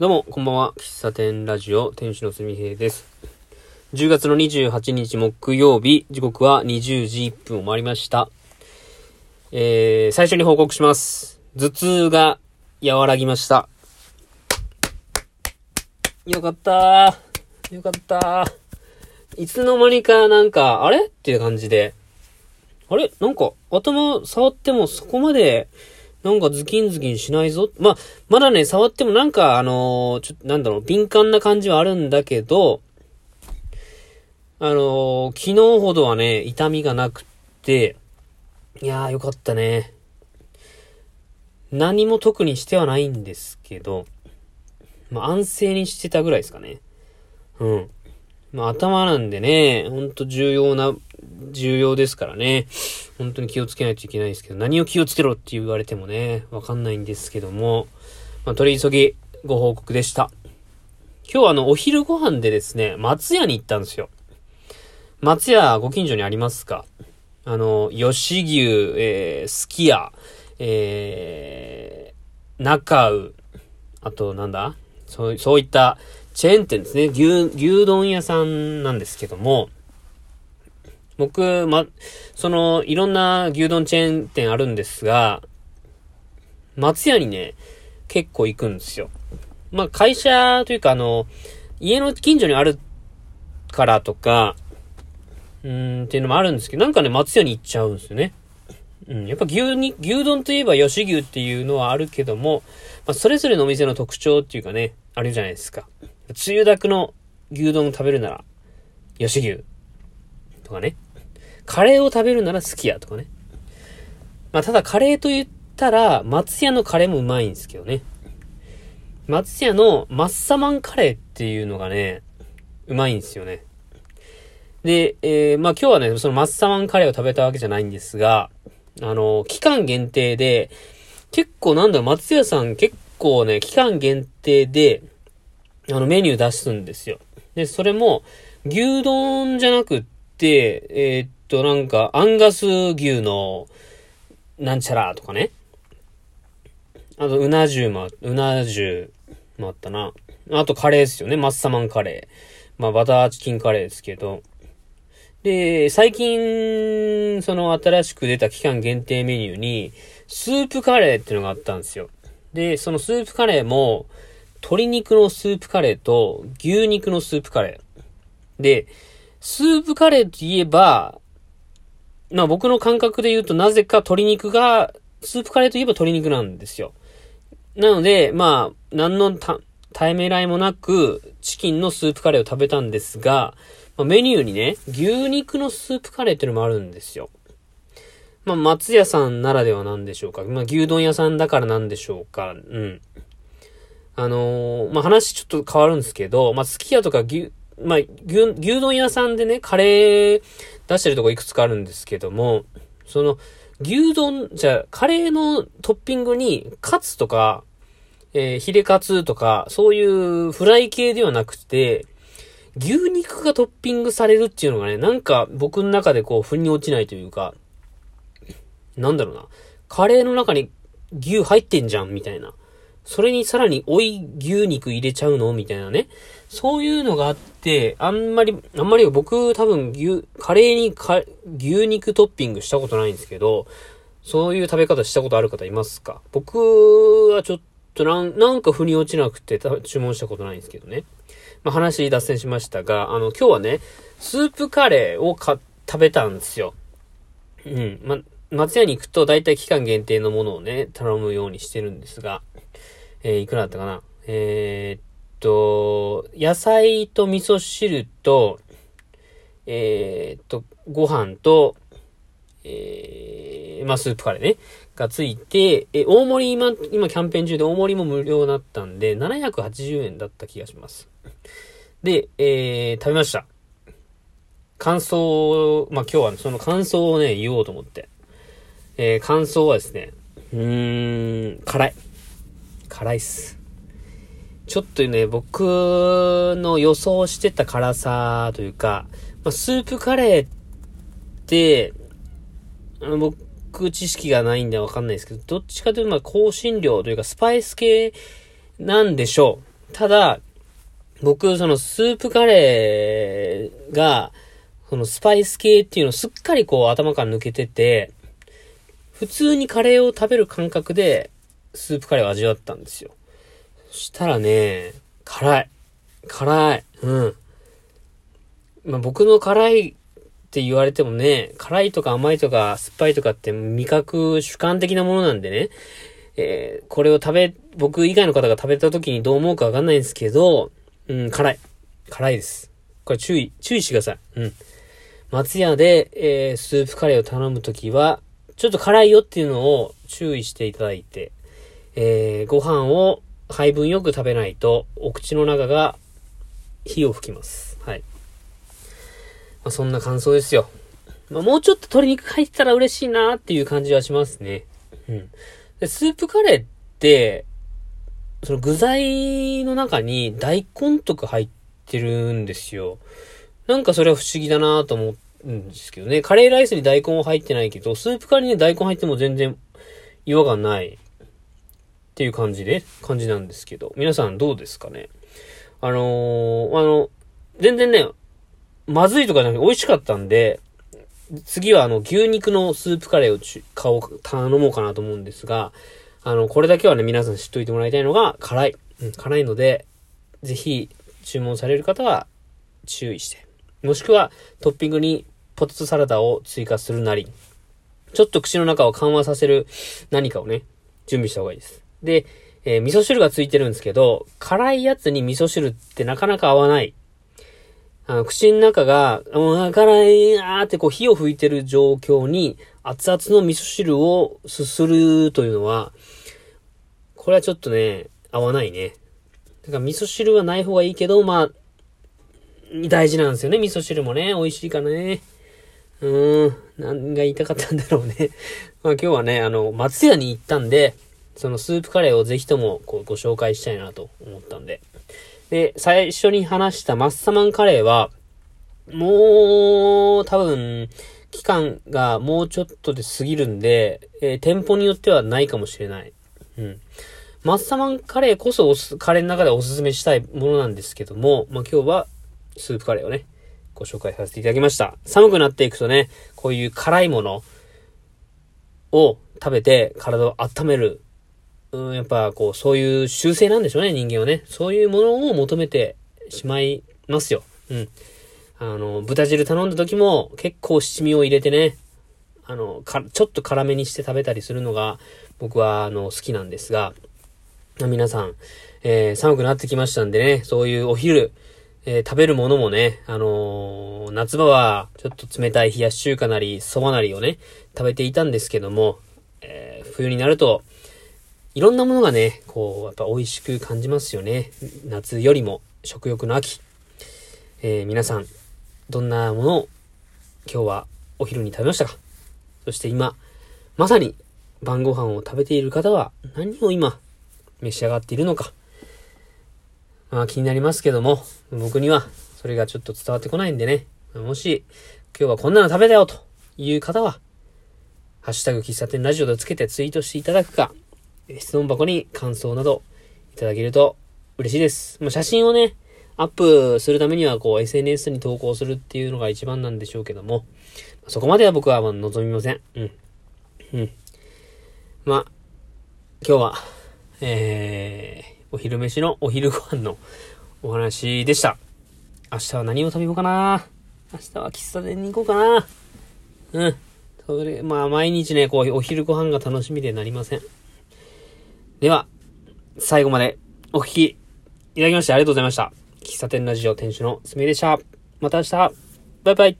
どうも、こんばんは。喫茶店ラジオ、店主のすみへいです。10月の28日木曜日、時刻は20時1分を回りました。えー、最初に報告します。頭痛が和らぎました。よかったー。よかったー。いつの間にかなんか、あれ？っていう感じで、あれ？なんか、頭触ってもそこまで、なんかズキンズキンしないぞ。まあ、まだね、触ってもなんか、あのーちょっと、なんだろう、敏感な感じはあるんだけど、あのー昨日ほどはね、痛みがなくって、いやーよかったね。何も特にしてはないんですけど、まあ、安静にしてたぐらいですかね。うん。まあ、頭なんでね、ほんと重要な、重要ですからね。本当に気をつけないといけないですけど、何を気をつけろって言われてもね、わかんないんですけども、まあ、取り急ぎご報告でした。今日はあの、お昼ご飯でですね、松屋に行ったんですよ。松屋ご近所にありますか？あの、吉牛、えー、すき家、えー、中尾、あとなんだ？そう、そういったチェーン店ですね。牛、牛丼屋さんなんですけども、僕、ま、その、いろんな牛丼チェーン店あるんですが、松屋にね、結構行くんですよ。まあ、会社というか、あの、家の近所にあるからとか、うーん、っていうのもあるんですけど、なんかね、松屋に行っちゃうんですよね。うん、やっぱ牛に、牛丼といえば吉牛っていうのはあるけども、まあ、それぞれのお店の特徴っていうかね、あるじゃないですか。つゆだくの牛丼を食べるなら、吉牛。とかね。カレーを食べるならすき家とかね。まあ、ただカレーと言ったら、松屋のカレーもうまいんですけどね。松屋のマッサマンカレーっていうのがね、うまいんですよね。で、えー、まあ今日はね、そのマッサマンカレーを食べたわけじゃないんですが、あの、期間限定で、結構なんだろ、松屋さん結構ね、期間限定で、あの、メニュー出すんですよ。で、それも、牛丼じゃなくって、えーっと、なんか、アンガス牛の、なんちゃらとかね。あと、うな重も、うな重もあったな。あと、カレーですよね。マッサマンカレー。まあ、バターチキンカレーですけど。で、最近、その新しく出た期間限定メニューに、スープカレーっていうのがあったんですよ。で、そのスープカレーも、鶏肉のスープカレーと牛肉のスープカレー。で、スープカレーといえば、まあ僕の感覚で言うとなぜか鶏肉が、スープカレーといえば鶏肉なんですよ。なので、まあ、何のた、ためらいもなく、チキンのスープカレーを食べたんですが、まあ、メニューにね、牛肉のスープカレーっていうのもあるんですよ。まあ、松屋さんならではなんでしょうか。まあ、牛丼屋さんだからなんでしょうか。うん。あのーまあ、話ちょっと変わるんですけど、まあ、すき家とか牛、まあ、牛、牛丼屋さんでね、カレー出してるとこいくつかあるんですけども、その、牛丼、じゃ、カレーのトッピングに、カツとか、えーヒレカツとか、そういうフライ系ではなくて、牛肉がトッピングされるっていうのがね、なんか僕の中でこう、腑に落ちないというか、なんだろうな。カレーの中に牛入ってんじゃん、みたいな。それにさらに追い牛肉入れちゃうの？みたいなね。そういうのがあって、あんまり、あんまり僕多分牛、カレーにか牛肉トッピングしたことないんですけど、そういう食べ方したことある方いますか？僕はちょっとなん、なんか腑に落ちなくて注文したことないんですけどね。まあ、話脱線しましたが、あの、今日はね、スープカレーをか、食べたんですよ。うん。ま、松屋に行くと大体期間限定のものをね、頼むようにしてるんですが、えーいくらだったかな？えーっと、野菜と味噌汁と、えーっと、ご飯と、えー、まあ、スープカレーね、がついて、え、大盛り今、今キャンペーン中で大盛りも無料だったんで、780円だった気がします。で、えー、食べました。感想を、まあ、今日はその感想をね、言おうと思って。えー、感想はですね、うーん、辛い。辛いっす。ちょっとね、僕の予想してた辛さというか、まあ、スープカレーって、僕知識がないんでわかんないですけど、どっちかというとまあ香辛料というかスパイス系なんでしょう。ただ、僕、そのスープカレーが、そのスパイス系っていうのをすっかりこう頭から抜けてて、普通にカレーを食べる感覚でスープカレーを味わったんですよ。そしたらね、辛い。辛い。うん。まあ、僕の辛いって言われてもね、辛いとか甘いとか酸っぱいとかって味覚主観的なものなんでね、えー、これを食べ、僕以外の方が食べた時にどう思うかわかんないんですけど、うん、辛い。辛いです。これ注意、注意してください。うん。松屋で、えー、スープカレーを頼むときは、ちょっと辛いよっていうのを注意していただいて、えー、ご飯を配分よく食べないと、お口の中が火を吹きます。はい。まあ、そんな感想ですよ。まあ、もうちょっと鶏肉入ってたら嬉しいなっていう感じはしますね。うん。で、スープカレーって、その具材の中に大根とか入ってるんですよ。なんかそれは不思議だなと思うんですけどね。カレーライスに大根は入ってないけど、スープカレーに大根入っても全然違和感ないっていう感じで、感じなんですけど。皆さんどうですかね？あのー、あの、全然ね、まずいとかじゃなくて美味しかったんで、次はあの、牛肉のスープカレーを買おう、頼もうかなと思うんですが、あの、これだけはね、皆さん知っといてもらいたいのが、辛い。うん、辛いので、ぜひ、注文される方は、注意して。もしくは、トッピングにポテトサラダを追加するなり、ちょっと口の中を緩和させる何かをね、準備した方がいいです。で、えー、味噌汁がついてるんですけど、辛いやつに味噌汁ってなかなか合わない。あの、口の中が、うん、辛いなーってこう火を吹いてる状況に、熱々の味噌汁をすするというのは、これはちょっとね、合わないね。だから味噌汁はない方がいいけど、まあ、大事なんですよね、味噌汁もね。美味しいからね。うーん、何が言いたかったんだろうね。まあ今日はね、あの、松屋に行ったんで、そのスープカレーをぜひともこうご紹介したいなと思ったんで。で、最初に話したマッサマンカレーは、もう、多分、期間がもうちょっとで過ぎるんで、えー、店舗によってはないかもしれない。うん。マッサマンカレーこそカレーの中でおすすめしたいものなんですけども、まあ、今日はスープカレーをね、ご紹介させていただきました。寒くなっていくとね、こういう辛いものを食べて体を温める。うん、やっぱこう、そういう習性なんでしょうね、人間はね。そういうものを求めてしまいますよ。うん。あの、豚汁頼んだ時も結構七味を入れてね、あの、か、ちょっと辛めにして食べたりするのが僕はあの、好きなんですが、皆さん、えー、寒くなってきましたんでね、そういうお昼、えー、食べるものもね、あのー、夏場はちょっと冷たい冷やし中華なり、そばなりをね、食べていたんですけども、えー、冬になると、いろんなものがね、こう、やっぱ美味しく感じますよね。夏よりも食欲の秋。えー、皆さん、どんなものを今日はお昼に食べましたか？そして今、まさに晩ご飯を食べている方は何を今召し上がっているのか？まあ気になりますけども、僕にはそれがちょっと伝わってこないんでね。もし、今日はこんなの食べたよという方は、ハッシュタグ喫茶店ラジオでつけてツイートしていただくか、質問箱に感想などいただけると嬉しいです。まあ、写真をね、アップするためにはこう SNS に投稿するっていうのが一番なんでしょうけども、そこまでは僕はま望みません。うん。うん。まあ、今日は、えー、お昼飯のお昼ご飯のお話でした。明日は何を食べようかな明日は喫茶店に行こうかなうん。それ、まあ、毎日ね、こう、お昼ご飯が楽しみでなりません。では、最後までお聞きいただきましてありがとうございました。喫茶店ラジオ店主のすみでした。また明日バイバイ